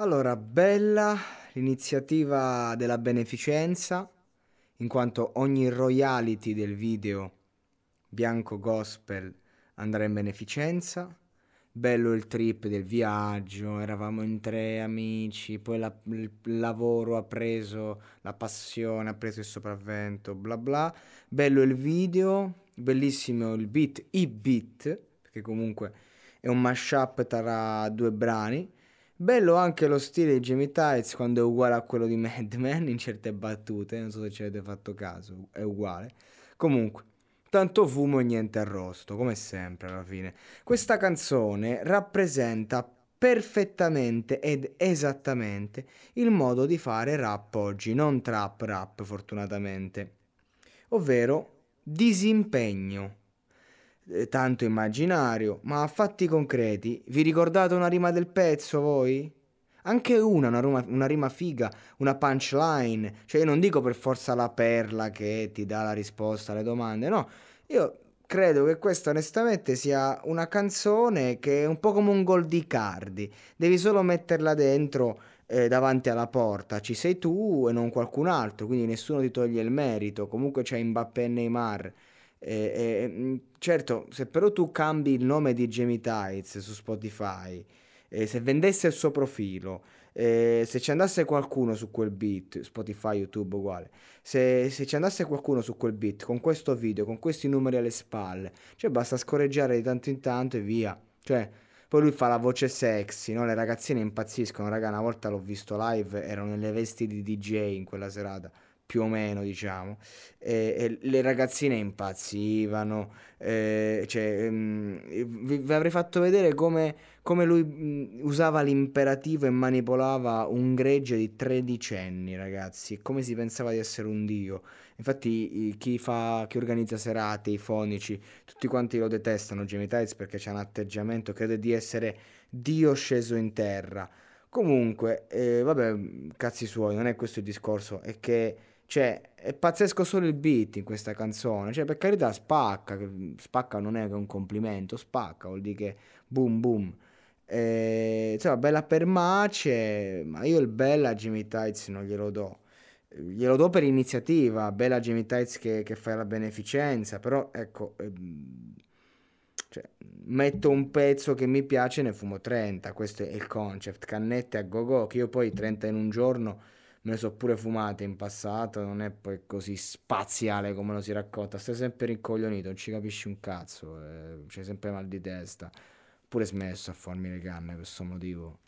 Allora, bella l'iniziativa della beneficenza, in quanto ogni royalty del video Bianco Gospel andrà in beneficenza. Bello il trip del viaggio, eravamo in tre amici, poi la- il lavoro ha preso la passione, ha preso il sopravvento, bla bla. Bello il video, bellissimo il beat, i beat, perché comunque è un mashup tra due brani Bello anche lo stile di Jamie Tights quando è uguale a quello di Mad Men in certe battute, non so se ci avete fatto caso, è uguale. Comunque, tanto fumo e niente arrosto, come sempre alla fine. Questa canzone rappresenta perfettamente ed esattamente il modo di fare rap oggi, non trap rap fortunatamente, ovvero disimpegno. Eh, tanto immaginario, ma a fatti concreti. Vi ricordate una rima del pezzo voi? Anche una, una rima, una rima figa, una punchline. Cioè io non dico per forza la perla che ti dà la risposta alle domande, no. Io credo che questa onestamente sia una canzone che è un po' come un gol di Cardi. Devi solo metterla dentro eh, davanti alla porta. Ci sei tu e non qualcun altro, quindi nessuno ti toglie il merito. Comunque c'è Mbappé e Neymar e, e, certo, se però tu cambi il nome di Jamie Tights su Spotify, eh, se vendesse il suo profilo, eh, se ci andasse qualcuno su quel beat, Spotify, YouTube uguale, se, se, ci andasse qualcuno su quel beat con questo video, con questi numeri alle spalle, cioè basta scorreggiare di tanto in tanto e via. Cioè, poi lui fa la voce sexy, no? Le ragazzine impazziscono, raga, una volta l'ho visto live, erano nelle vesti di DJ in quella serata più o meno, diciamo, e, e le ragazzine impazzivano, eh, cioè, mh, mm, vi, vi, avrei fatto vedere come, come lui mh, mm, usava l'imperativo e manipolava un gregge di tredicenni, ragazzi, come si pensava di essere un dio. Infatti chi, fa, chi organizza serate, i fonici, tutti quanti lo detestano, Jamie Tights, perché c'è un atteggiamento, crede di essere dio sceso in terra. Comunque, eh, vabbè, cazzi suoi, non è questo il discorso, è che cioè, è pazzesco solo il beat in questa canzone. Cioè, per carità, spacca. Spacca non è un complimento, spacca, vuol dire che boom boom. E, insomma, bella per Mace, ma io il bella a Jimmy Tights non glielo do. Glielo do per iniziativa, bella Jimmy Tights che, che fa la beneficenza, però ecco, ehm, cioè, metto un pezzo che mi piace e ne fumo 30, questo è il concept, cannette a go go, che io poi 30 in un giorno me le so pure fumate in passato, non è poi così spaziale come lo si racconta, stai sempre rincoglionito, non ci capisci un cazzo, eh, c'hai sempre mal di testa, pure smesso a farmi le canne per questo motivo.